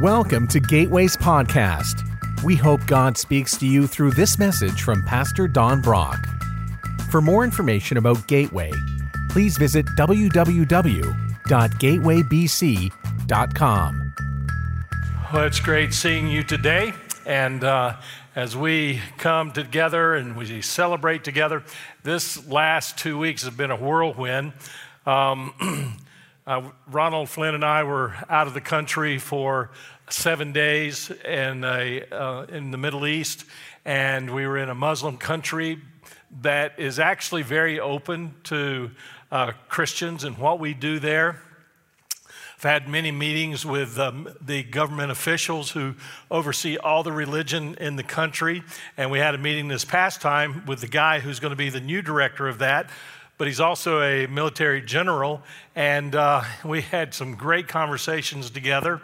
Welcome to Gateways Podcast. We hope God speaks to you through this message from Pastor Don Brock. For more information about Gateway, please visit www.gatewaybc.com. Well, it's great seeing you today. And uh, as we come together and we celebrate together, this last two weeks have been a whirlwind. Um, uh, Ronald Flynn and I were out of the country for seven days in, a, uh, in the Middle East, and we were in a Muslim country that is actually very open to uh, Christians and what we do there. I've had many meetings with um, the government officials who oversee all the religion in the country. And we had a meeting this past time with the guy who's going to be the new director of that. But he's also a military general. And uh, we had some great conversations together.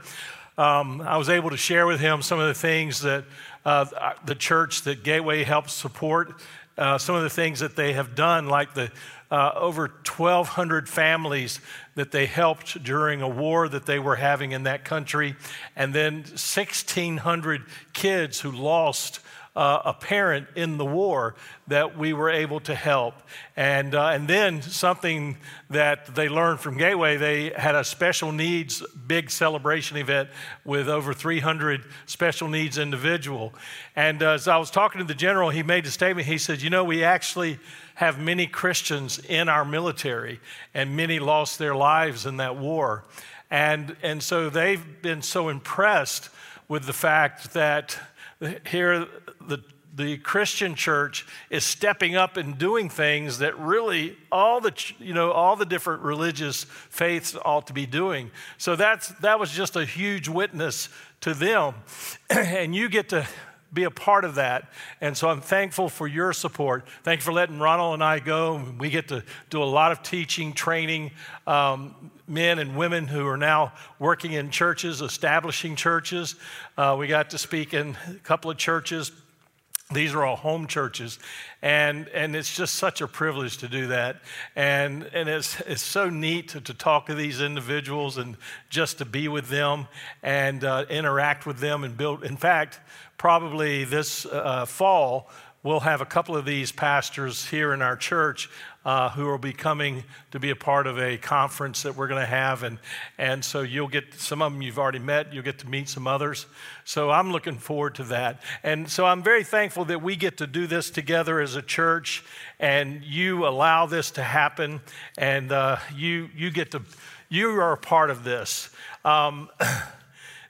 Um, I was able to share with him some of the things that uh, the church that Gateway helps support, uh, some of the things that they have done, like the uh, over 1,200 families that they helped during a war that they were having in that country, and then 1,600 kids who lost uh, a parent in the war that we were able to help. And, uh, and then something that they learned from Gateway, they had a special needs big celebration event with over 300 special needs individual. And uh, as I was talking to the general, he made a statement. He said, you know, we actually have many Christians in our military, and many lost their lives in that war. And, and so they've been so impressed with the fact that here the, the Christian church is stepping up and doing things that really all the you know all the different religious faiths ought to be doing. So that's that was just a huge witness to them, and you get to be a part of that. And so I'm thankful for your support. Thank you for letting Ronald and I go. We get to do a lot of teaching, training um, men and women who are now working in churches, establishing churches. Uh, we got to speak in a couple of churches. These are all home churches, and, and it's just such a privilege to do that. And, and it's, it's so neat to, to talk to these individuals and just to be with them and uh, interact with them and build. In fact, probably this uh, fall, we'll have a couple of these pastors here in our church uh, who will be coming to be a part of a conference that we're going to have. And, and so you'll get some of them you've already met, you'll get to meet some others. So I'm looking forward to that. And so I'm very thankful that we get to do this together as a church and you allow this to happen and uh, you, you get to, you are a part of this. Um,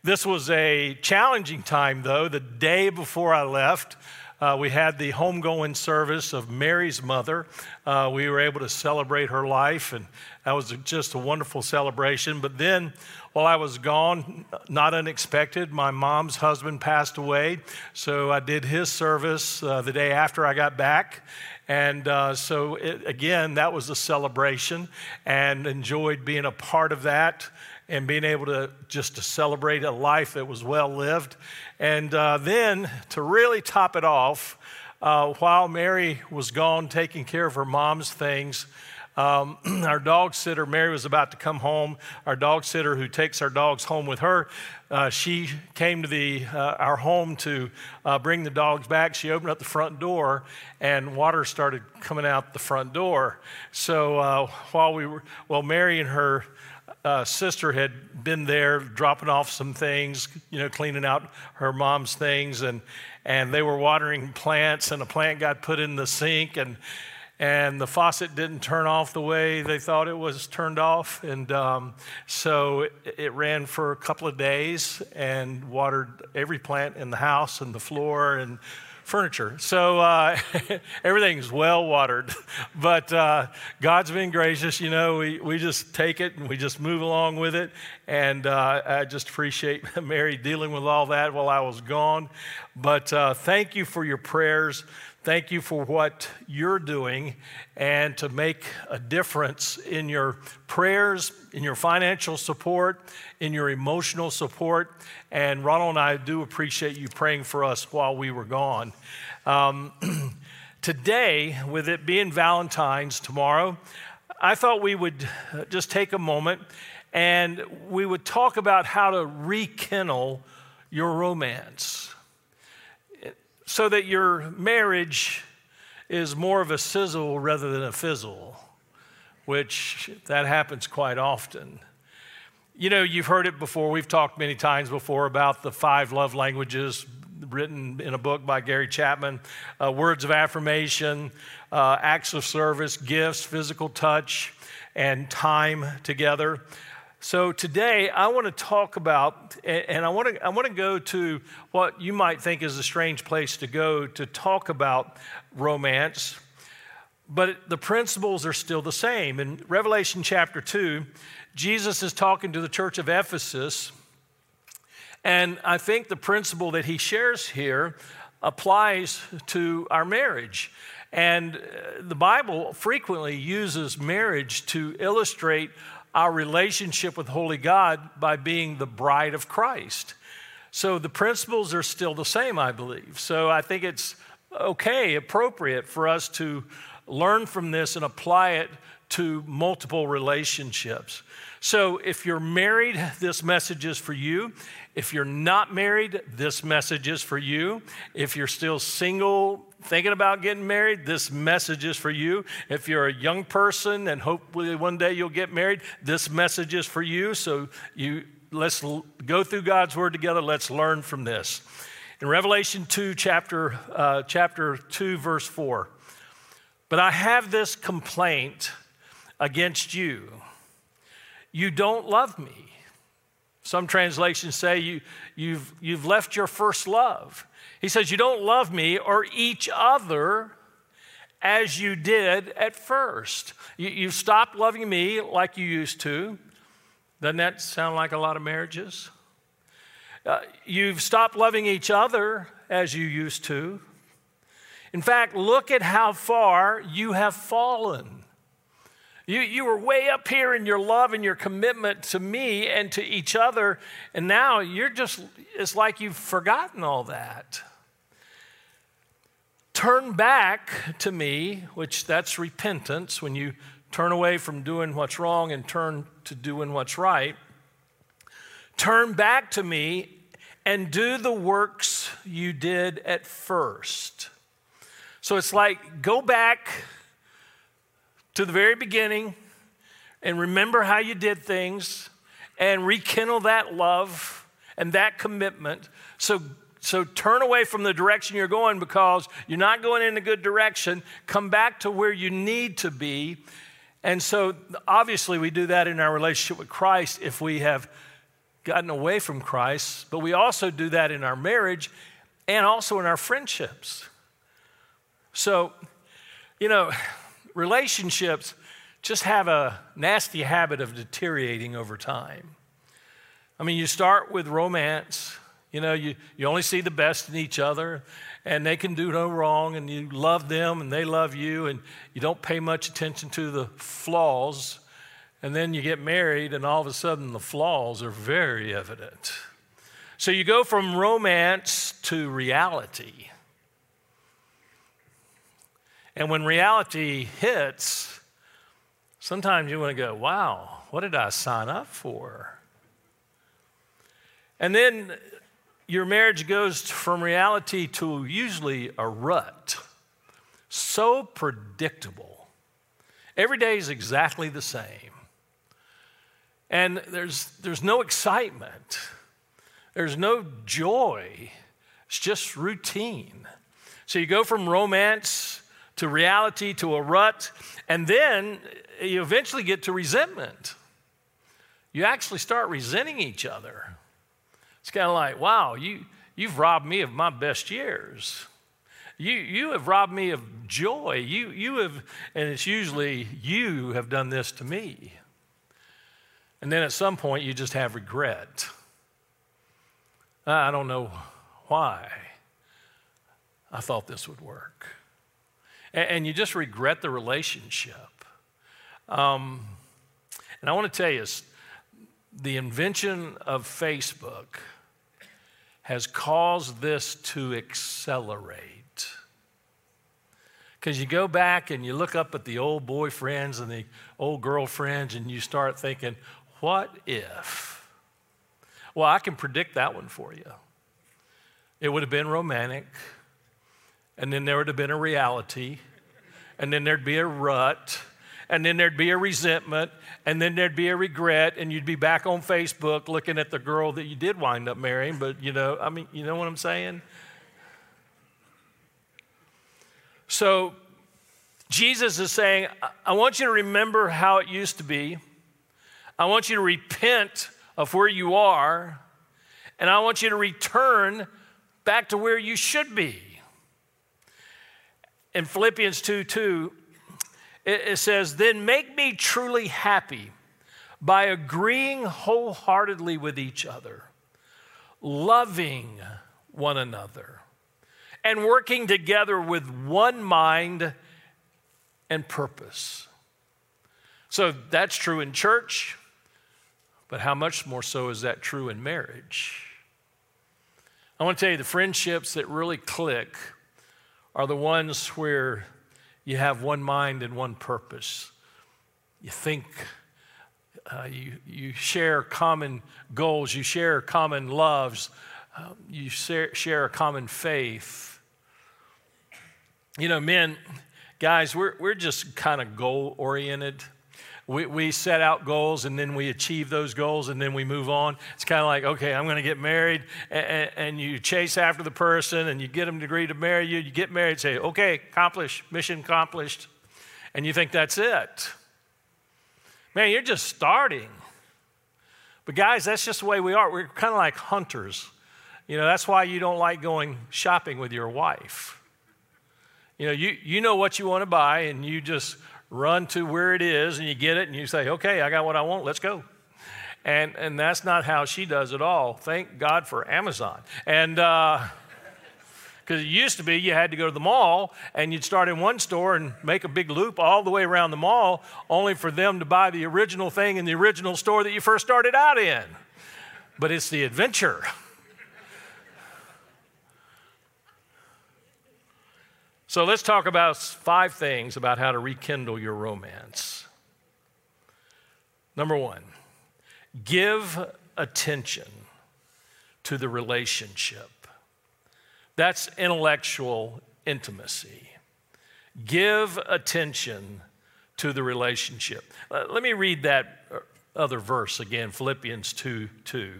This was a challenging time, though. The day before I left, uh, we had the homegoing service of Mary's mother. Uh, we were able to celebrate her life, and that was just a wonderful celebration. But then, while I was gone, not unexpected, my mom's husband passed away. So I did his service uh, the day after I got back. And uh, so, it, again, that was a celebration and enjoyed being a part of that and being able to just to celebrate a life that was well lived. And uh, then to really top it off, uh, while Mary was gone taking care of her mom's things, um, our dog sitter, Mary was about to come home. Our dog sitter, who takes our dogs home with her, uh, she came to the, uh, our home to uh, bring the dogs back. She opened up the front door, and water started coming out the front door. So uh, while we were, well, Mary and her uh, sister had been there dropping off some things, you know, cleaning out her mom's things, and and they were watering plants, and a plant got put in the sink, and and the faucet didn't turn off the way they thought it was turned off, and um, so it, it, ran for a couple of days and watered every plant in the house and the floor and furniture. So uh, everything's well watered. But uh, God's been gracious. You know, we, we just take it and we just move along with it. And uh, I just appreciate Mary dealing with all that while I was gone. But uh, thank you for your prayers. Thank you for what you're doing and to make a difference in your prayers, in your financial support, in your emotional support. And Ronald and I do appreciate you praying for us while we were gone. Um, today, with it being Valentine's tomorrow, I thought we would uh, just take a moment and we would talk about how to rekindle your romance so that your marriage is more of a sizzle rather than a fizzle, which that happens quite often. You know, you've heard it before. We've talked many times before about the five love languages written in a book by Gary Chapman uh, words of affirmation, uh, acts of service, gifts, physical touch, and time together. So today I want to talk about, and I want to, I want to go to what you might think is a strange place to go to talk about romance, but the principles are still the same. In Revelation chapter 2, Jesus is talking to the church of Ephesus, and I think the principle that he shares here applies to our marriage. And uh, the Bible frequently uses marriage to illustrate our relationship with Holy God by being the bride of Christ. So the principles are still the same, I believe. So I think it's okay, appropriate for us to learn from this and apply it to multiple relationships. So if you're married, this message is for you. If you're not married, this message is for you. If you're still single, thinking about getting married, this message is for you. If you're a young person and hopefully one day you'll get married, this message is for you. So you let's go through God's word together. Let's learn from this. In Revelation 2, chapter, uh, chapter 2, verse 4. But I have this complaint against you. You don't love me. Some translations say you, you've, you've left your first love. He says, You don't love me or each other as you did at first. You, you've stopped loving me like you used to. Doesn't that sound like a lot of marriages? Uh, you've stopped loving each other as you used to. In fact, look at how far you have fallen. You, you were way up here in your love and your commitment to me and to each other, and now you're just, it's like you've forgotten all that. Turn back to me, which that's repentance, when you turn away from doing what's wrong and turn to doing what's right. Turn back to me and do the works you did at first. So it's like go back to the very beginning and remember how you did things and rekindle that love and that commitment. So so turn away from the direction you're going because you're not going in a good direction. Come back to where you need to be. And so obviously we do that in our relationship with Christ if we have gotten away from Christ, but we also do that in our marriage and also in our friendships. So, you know, relationships just have a nasty habit of deteriorating over time. I mean, you start with romance, you know, you, you only see the best in each other, and they can do no wrong, and you love them, and they love you, and you don't pay much attention to the flaws. And then you get married, and all of a sudden the flaws are very evident. So you go from romance to reality. And when reality hits, sometimes you want to go, wow, what did I sign up for? And then your marriage goes from reality to usually a rut. So predictable. Every day is exactly the same. And there's, there's no excitement, there's no joy. It's just routine. So you go from romance to reality to a rut, and then you eventually get to resentment. You actually start resenting each other. It's kind of like, wow, you, you've robbed me of my best years. You, you have robbed me of joy. You, you have, and it's usually you have done this to me. And then at some point, you just have regret. I don't know why I thought this would work. And, and you just regret the relationship. Um, and I want to tell you, the invention of Facebook has caused this to accelerate. Because you go back and you look up at the old boyfriends and the old girlfriends and you start thinking, what if? Well, I can predict that one for you. It would have been romantic, and then there would have been a reality, and then there'd be a rut, and then there'd be a resentment, and then there'd be a regret, and you'd be back on Facebook looking at the girl that you did wind up marrying. But you know, I mean, you know what I'm saying? So Jesus is saying, I want you to remember how it used to be. I want you to repent of where you are, and I want you to return back to where you should be. In Philippians 2 2, it, says, Then make me truly happy by agreeing wholeheartedly with each other, loving one another and working together with one mind and purpose. So that's true in church, but how much more so is that true in marriage? I want to tell you the friendships that really click are the ones where you have one mind and one purpose. You think, uh, you, you share common goals, you share common loves, uh, you share, share a common faith. You know, men, guys, we're, we're just kind of goal oriented. We, we set out goals and then we achieve those goals and then we move on. It's kind of like, okay, I'm going to get married. And, and, you chase after the person and you get them to agree to marry you. You get married, say, okay, accomplished, mission accomplished. And you think that's it. Man, you're just starting. But guys, that's just the way we are. We're kind of like hunters. You know, that's why you don't like going shopping with your wife. You know, you, you know what you want to buy, and you just run to where it is, and you get it, and you say, okay, I got what I want, let's go. And, and that's not how she does it all. Thank God for Amazon. And, uh, because it used to be you had to go to the mall and you'd start in one store and make a big loop all the way around the mall, only for them to buy the original thing in the original store that you first started out in. But it's the adventure. So let's talk about five things about how to rekindle your romance. Number one, give attention to the relationship. That's intellectual intimacy. Give attention to the relationship. Uh, let me read that other verse again, Philippians 2 2.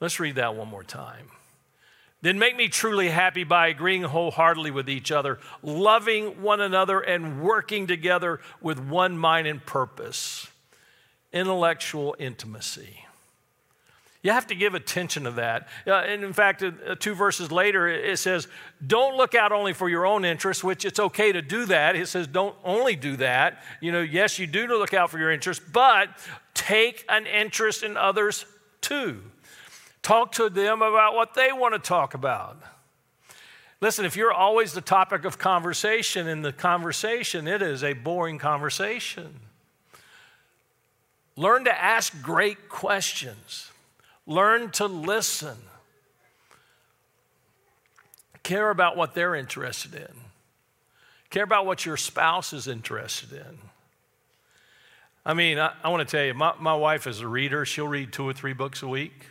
Let's read that one more time. Then make me truly happy by agreeing wholeheartedly with each other, loving one another, and working together with one mind and purpose. Intellectual intimacy. You have to give attention to that. Uh, and in fact, uh, two verses later, it says, Don't look out only for your own interests, which it's okay to do that. It says, Don't only do that. You know, yes, you do look out for your interests, but take an interest in others too. Talk to them about what they want to talk about. Listen, if you're always the topic of conversation in the conversation, it is a boring conversation. Learn to ask great questions, learn to listen, care about what they're interested in, care about what your spouse is interested in. I mean, I, I want to tell you, my, my wife is a reader. She'll read two or three books a week.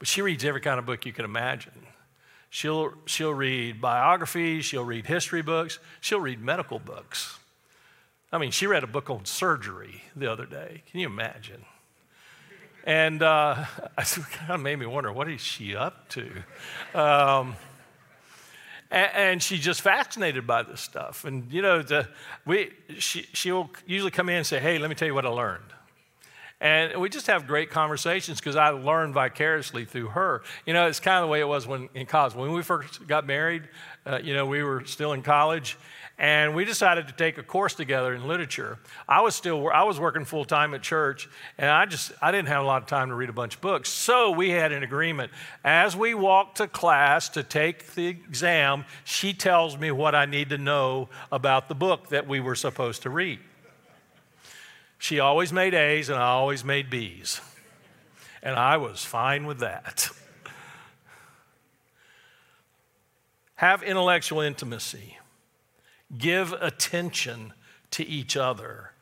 But she reads every kind of book you can imagine. She'll, she'll read biographies, she'll read history books, she'll read medical books. I mean, she read a book on surgery the other day. Can you imagine? And uh, it kind of made me wonder, what is she up to? Um, and, she's just fascinated by this stuff. And, you know, the, we, she, she'll usually come in and say, hey, let me tell you what I learned. And we just have great conversations because I learned vicariously through her. You know, it's kind of the way it was when in college. When we first got married, uh, you know, we were still in college, and we decided to take a course together in literature. I was still I was working full time at church, and I just I didn't have a lot of time to read a bunch of books. So we had an agreement. As we walked to class to take the exam, she tells me what I need to know about the book that we were supposed to read. She always made A's and I always made B's. And I was fine with that. Have intellectual intimacy. Give attention to each other.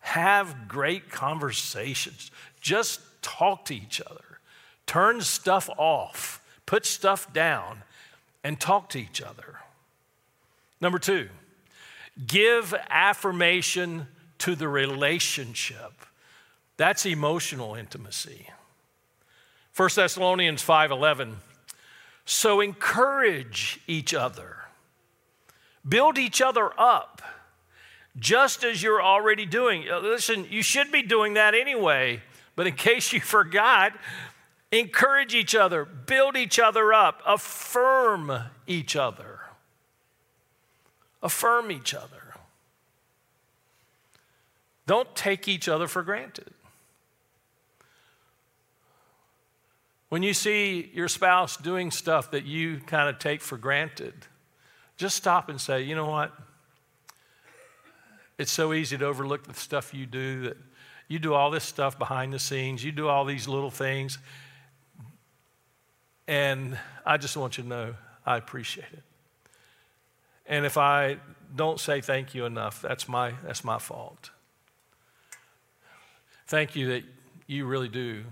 Have great conversations. Just talk to each other. Turn stuff off. Put stuff down and talk to each other. Number two, give affirmation to the relationship. That's emotional intimacy. 1 Thessalonians 5:11 So encourage each other. Build each other up just as you're already doing. Uh, listen, you should be doing that anyway, but in case you forgot, encourage each other, build each other up, affirm each other. Affirm each other. Don't take each other for granted. When you see your spouse doing stuff that you kind of take for granted, just stop and say, you know what? It's so easy to overlook the stuff you do that you do all this stuff behind the scenes, you do all these little things. And I just want you to know I appreciate it. And if I don't say thank you enough, that's my, that's my fault. Thank you that you really do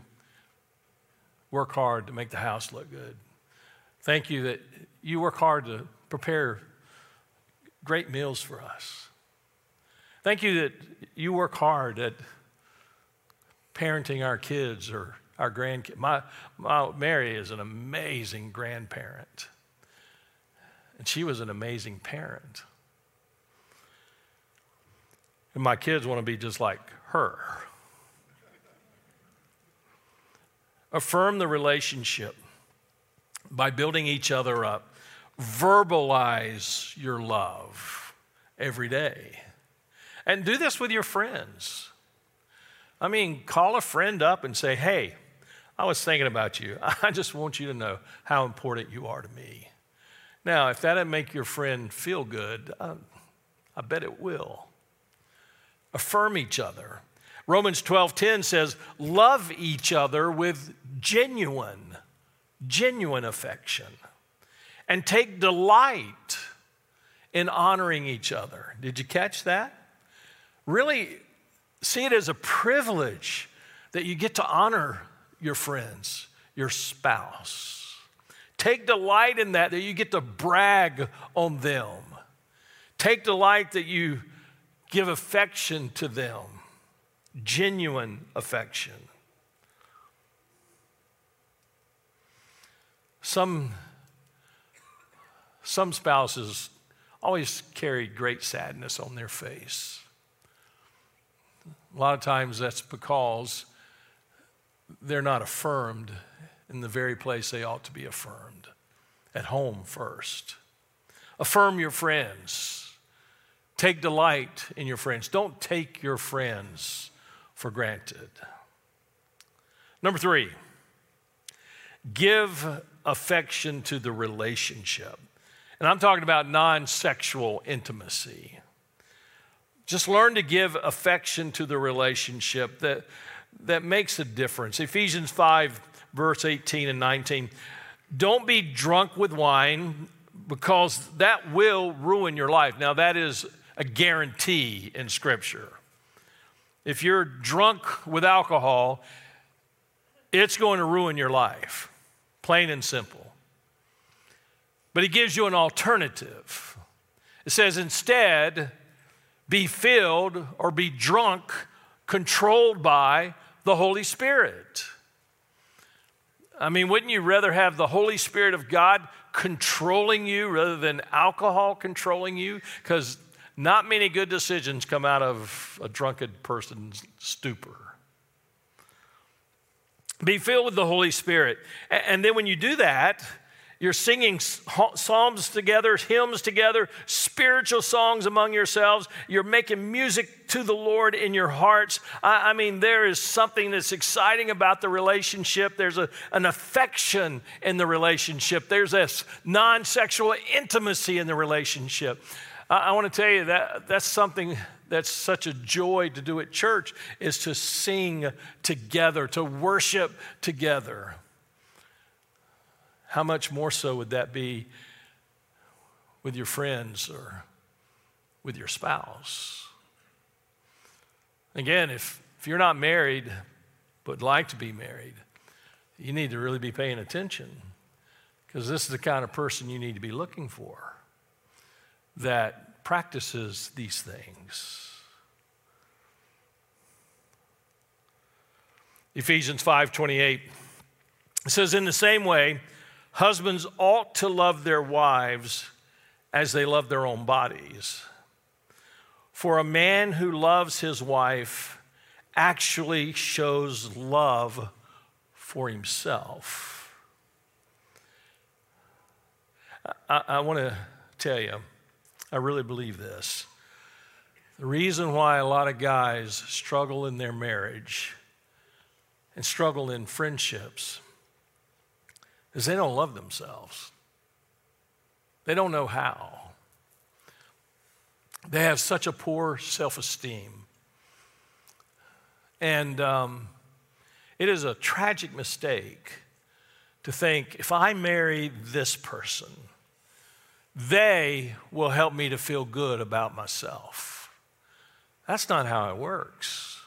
work hard to make the house look good. Thank you that you work hard to prepare great meals for us. Thank you that you work hard at parenting our kids or our grandkids. My, my Mary is an amazing grandparent, and she was an amazing parent. And my kids want to be just like her. Affirm the relationship by building each other up. Verbalize your love every day. And do this with your friends. I mean, call a friend up and say, hey, I was thinking about you. I just want you to know how important you are to me. Now, if that doesn't make your friend feel good, I, I bet it will. Affirm each other. Romans 12:10 says, "Love each other with genuine, genuine affection, and take delight in honoring each other." Did you catch that? Really see it as a privilege that you get to honor your friends, your spouse. Take delight in that, that you get to brag on them. Take delight that you give affection to them genuine affection. Some, some spouses always carry great sadness on their face. A lot of times that's because they're not affirmed in the very place they ought to be affirmed at home first. Affirm your friends. Take delight in your friends. Don't take your friends for granted. Number three, give affection to the relationship. And I'm talking about non sexual intimacy. Just learn to give affection to the relationship that, that makes a difference. Ephesians 5, verse 18 and 19. Don't be drunk with wine because that will ruin your life. Now, that is a guarantee in Scripture. If you're drunk with alcohol, it's going to ruin your life, plain and simple. But he gives you an alternative. It says, instead, be filled or be drunk, controlled by the Holy Spirit. I mean, wouldn't you rather have the Holy Spirit of God controlling you rather than alcohol controlling you? Because not many good decisions come out of a drunken person's stupor. Be filled with the Holy Spirit. And then when you do that, you're singing psalms together, hymns together, spiritual songs among yourselves. You're making music to the Lord in your hearts. I, mean, there is something that's exciting about the relationship. There's a, an affection in the relationship, there's this non sexual intimacy in the relationship. I, I want to tell you that that's something that's such a joy to do at church is to sing together, to worship together. How much more so would that be with your friends or with your spouse. Again, if, if you're not married but like to be married, you need to really be paying attention because this is the kind of person you need to be looking for that practices these things. Ephesians 5:28 says in the same way husbands ought to love their wives as they love their own bodies. For a man who loves his wife actually shows love for himself. I, I want to tell you, I really believe this. The reason why a lot of guys struggle in their marriage and struggle in friendships is they don't love themselves. They don't know how. They have such a poor self esteem. And um, it is a tragic mistake to think if I marry this person, they will help me to feel good about myself. That's not how it works.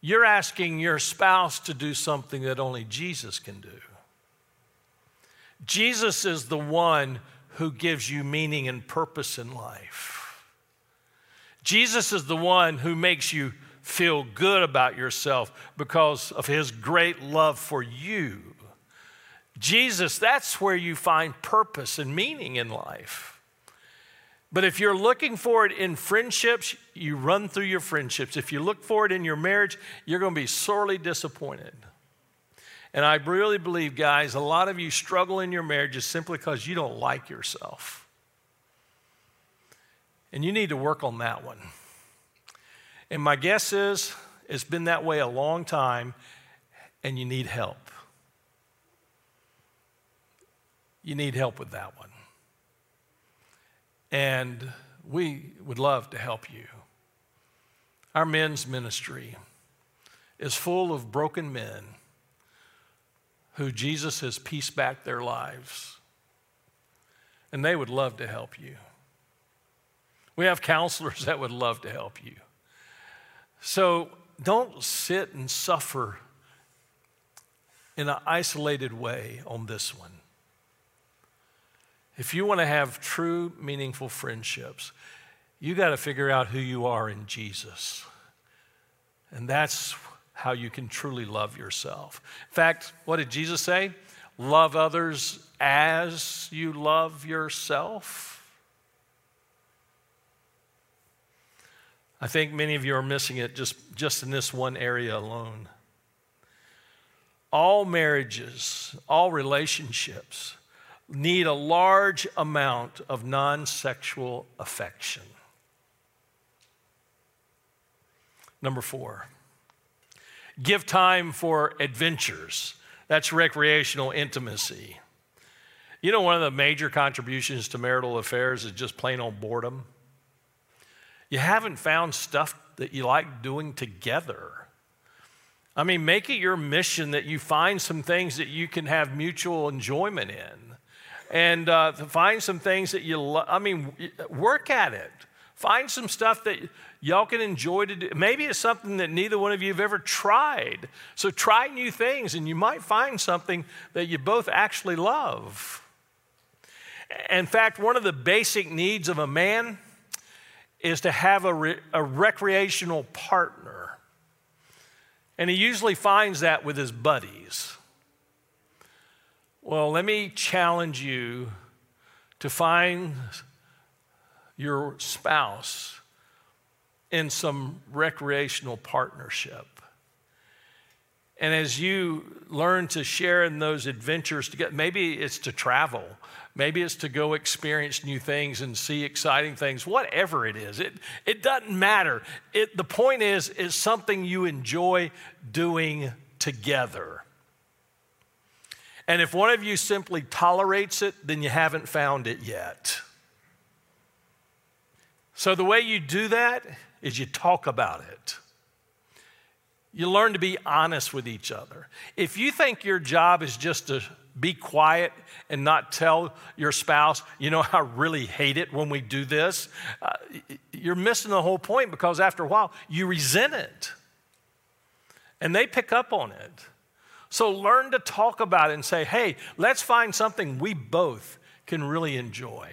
You're asking your spouse to do something that only Jesus can do. Jesus is the one who gives you meaning and purpose in life. Jesus is the one who makes you feel good about yourself because of his great love for you. Jesus, that's where you find purpose and meaning in life. But if you're looking for it in friendships, you run through your friendships. If you look for it in your marriage, you're going to be sorely disappointed. And I really believe, guys, a lot of you struggle in your marriages simply because you don't like yourself. And you need to work on that one. And my guess is it's been that way a long time, and you need help. You need help with that one. And we would love to help you. Our men's ministry is full of broken men who Jesus has pieced back their lives. And they would love to help you. We have counselors that would love to help you. So don't sit and suffer in an isolated way on this one. If you want to have true, meaningful friendships, you got to figure out who you are in Jesus. And that's how you can truly love yourself. In fact, what did Jesus say? Love others as you love yourself. I think many of you are missing it just, just in this one area alone. All marriages, all relationships need a large amount of non sexual affection. Number four, Give time for adventures. That's recreational intimacy. You know, one of the major contributions to marital affairs is just plain old boredom. You haven't found stuff that you like doing together. I mean, make it your mission that you find some things that you can have mutual enjoyment in. And uh, find some things that you love. I mean, work at it. Find some stuff that y'all can enjoy to do. Maybe it's something that neither one of you have ever tried. So try new things, and you might find something that you both actually love. In fact, one of the basic needs of a man is to have a, re- a recreational partner. And he usually finds that with his buddies. Well, let me challenge you to find your spouse in some recreational partnership. And as you learn to share in those adventures together, maybe it's to travel, maybe it's to go experience new things and see exciting things, whatever it is. It, it doesn't matter. It, the point is, it's something you enjoy doing together. And if one of you simply tolerates it, then you haven't found it yet. So, the way you do that is you talk about it. You learn to be honest with each other. If you think your job is just to be quiet and not tell your spouse, you know, I really hate it when we do this, uh, you're missing the whole point because after a while, you resent it. And they pick up on it. So learn to talk about it and say, hey, let's find something we both can really enjoy.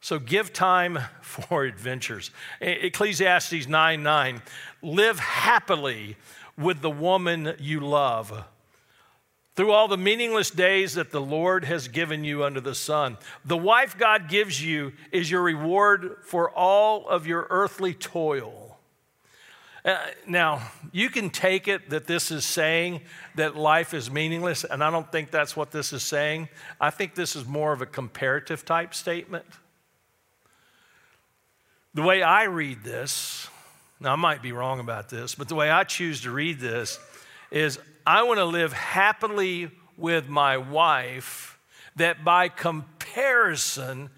So give time for adventures. Ecclesiastes 9 9. Live happily with the woman you love through all the meaningless days that the Lord has given you under the sun. The wife God gives you is your reward for all of your earthly toil. Uh, now, you can take it that this is saying that life is meaningless, and I don't think that's what this is saying. I think this is more of a comparative type statement. The way I read this, now I might be wrong about this, but the way I choose to read this is I want to live happily with my wife, that by comparison,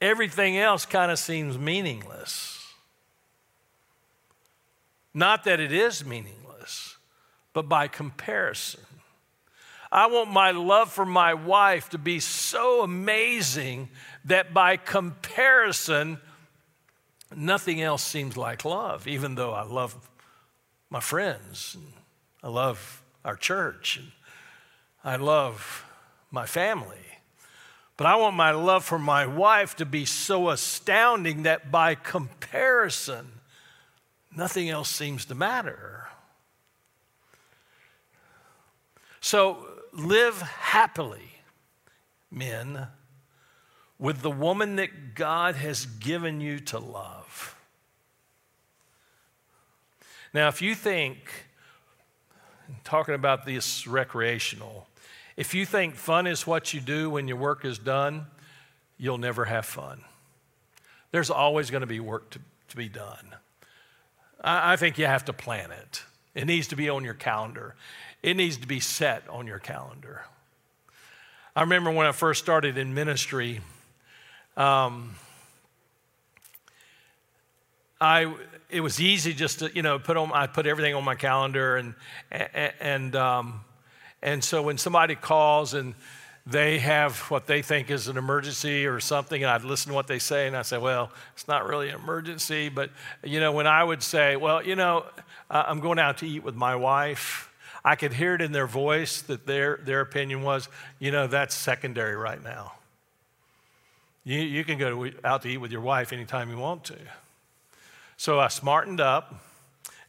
everything else kind of seems meaningless. Not that it is meaningless, but by comparison. I want my love for my wife to be so amazing that by comparison, nothing else seems like love, even though I love my friends. and I love our church. And I love my family. But I want my love for my wife to be so astounding that by comparison, nothing else seems to matter. So live happily, men with the woman that God has given you to love. Now, if you think, talking about this recreational, if you think fun is what you do when your work is done, you'll never have fun. There's always going to be work to, to be done. I, think you have to plan it. It needs to be on your calendar, it needs to be set on your calendar. I remember when I first started in ministry, um, I it was easy just to you know put on I put everything on my calendar and and um, and so when somebody calls and they have what they think is an emergency or something, and I'd listen to what they say, and I say, well, it's not really an emergency, but you know when I would say, well, you know, I'm going out to eat with my wife. I could hear it in their voice that their, their opinion was, you know, that's secondary right now. You, you can go out to eat with your wife anytime you want to. So I smartened up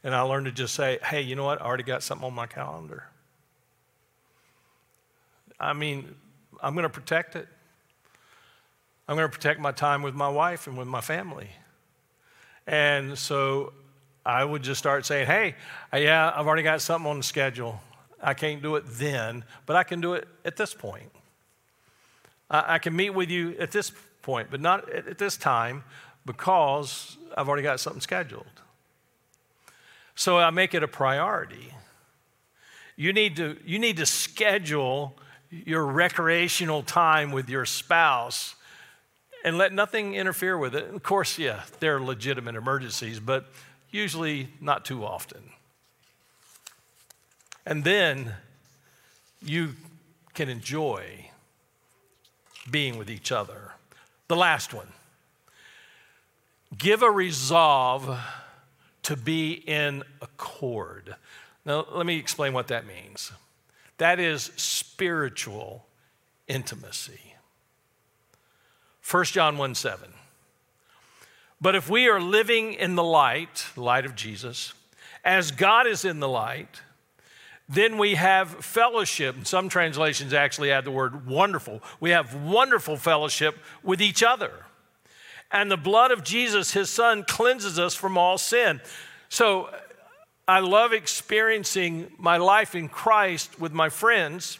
and I learned to just say, hey, you know what? I already got something on my calendar. I mean, I'm going to protect it. I'm going to protect my time with my wife and with my family. And so I would just start saying, hey, uh, yeah, I've already got something on the schedule. I can't do it then, but I can do it at this point. I, I can meet with you at this point, but not at, at this time because I've already got something scheduled. So I make it a priority. You need to, you need to schedule your recreational time with your spouse and let nothing interfere with it. Of course, yeah, there are legitimate emergencies, but usually not too often. And then you can enjoy being with each other. The last one give a resolve to be in accord. Now, let me explain what that means. That is spiritual intimacy. 1 John 1 7. But if we are living in the light, light of Jesus, as God is in the light, then we have fellowship. Some translations actually add the word wonderful. We have wonderful fellowship with each other. And the blood of Jesus, his son, cleanses us from all sin. So I love experiencing my life in Christ with my friends.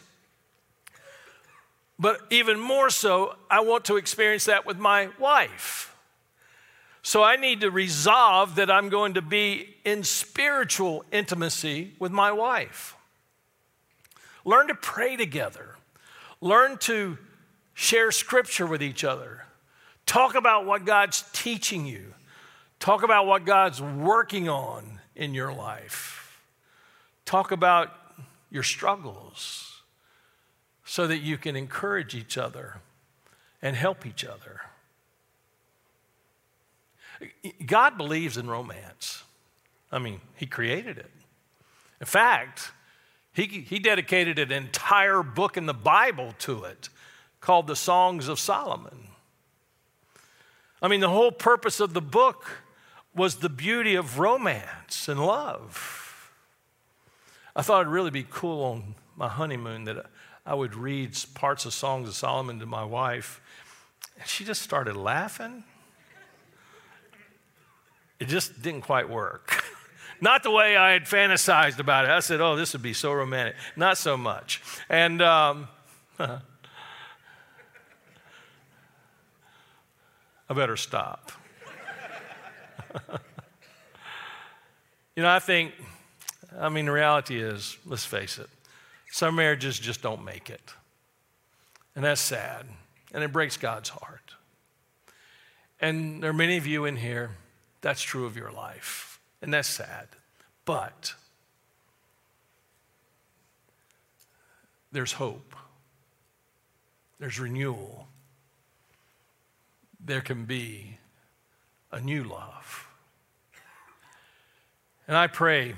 But even more so, I want to experience that with my wife. So I need to resolve that I'm going to be in spiritual intimacy with my wife. Learn to pray together. Learn to share scripture with each other. Talk about what God's teaching you. Talk about what God's working on in your life. Talk about your struggles so that you can encourage each other and help each other. God believes in romance. I mean, He created it. In fact, He, he dedicated an entire book in the Bible to it called the Songs of Solomon. I mean, the whole purpose of the book was the beauty of romance and love. I thought it'd really be cool on my honeymoon that I would read parts of Songs of Solomon to my wife, and she just started laughing. It just didn't quite work. Not the way I had fantasized about it. I said, oh, this would be so romantic. Not so much. And um, I better stop. you know, I think, I mean, the reality is, let's face it, some marriages just don't make it. And that's sad. And it breaks God's heart. And there are many of you in here, that's true of your life. And that's sad. But there's hope, there's renewal, there can be a new love. And I pray,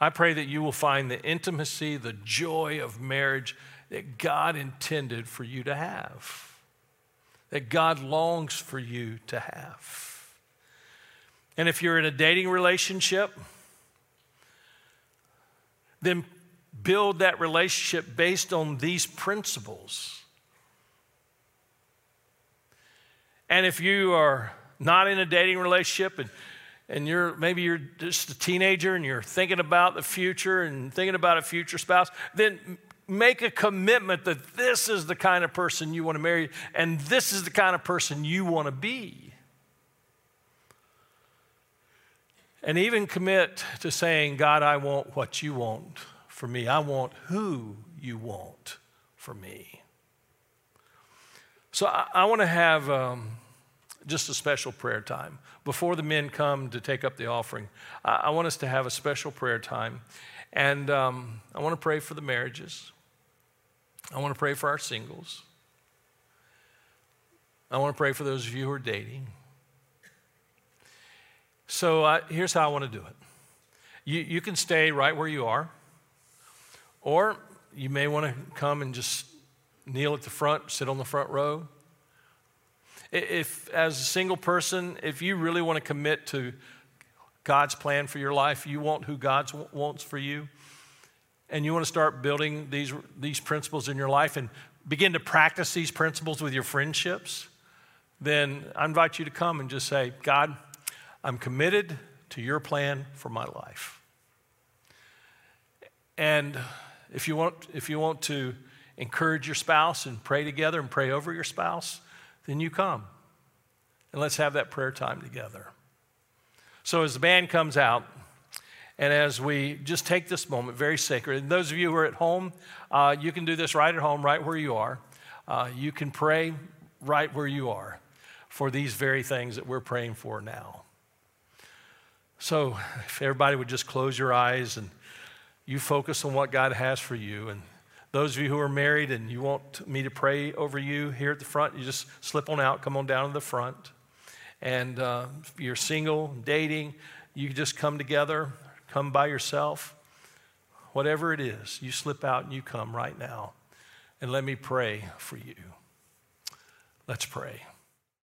I pray that you will find the intimacy, the joy of marriage that God intended for you to have, that God longs for you to have. And if you're in a dating relationship, then build that relationship based on these principles. And if you are not in a dating relationship and, and you're maybe you're just a teenager and you're thinking about the future and thinking about a future spouse, then make a commitment that this is the kind of person you want to marry and this is the kind of person you want to be. And even commit to saying, God, I want what you want for me. I want who you want for me. So I, I want to have um, just a special prayer time. Before the men come to take up the offering, I, want us to have a special prayer time. And um, I want to pray for the marriages. I want to pray for our singles. I want to pray for those of you who are dating. So uh, here's how I want to do it you, you can stay right where you are, or you may want to come and just kneel at the front, sit on the front row. If, as a single person, if you really want to commit to God's plan for your life, you want who God wants for you, and you want to start building these, these principles in your life and begin to practice these principles with your friendships, then I invite you to come and just say, God, I'm committed to your plan for my life. And if you want, if you want to encourage your spouse and pray together and pray over your spouse, then you come. And let's have that prayer time together. So as the band comes out, and as we just take this moment, very sacred, and those of you who are at home, uh, you can do this right at home, right where you are. Uh, you can pray right where you are for these very things that we're praying for now. So if everybody would just close your eyes and you focus on what God has for you and those of you who are married and you want me to pray over you here at the front, you just slip on out, come on down to the front. And uh, if you're single, dating, you just come together, come by yourself. Whatever it is, you slip out and you come right now. And let me pray for you. Let's pray.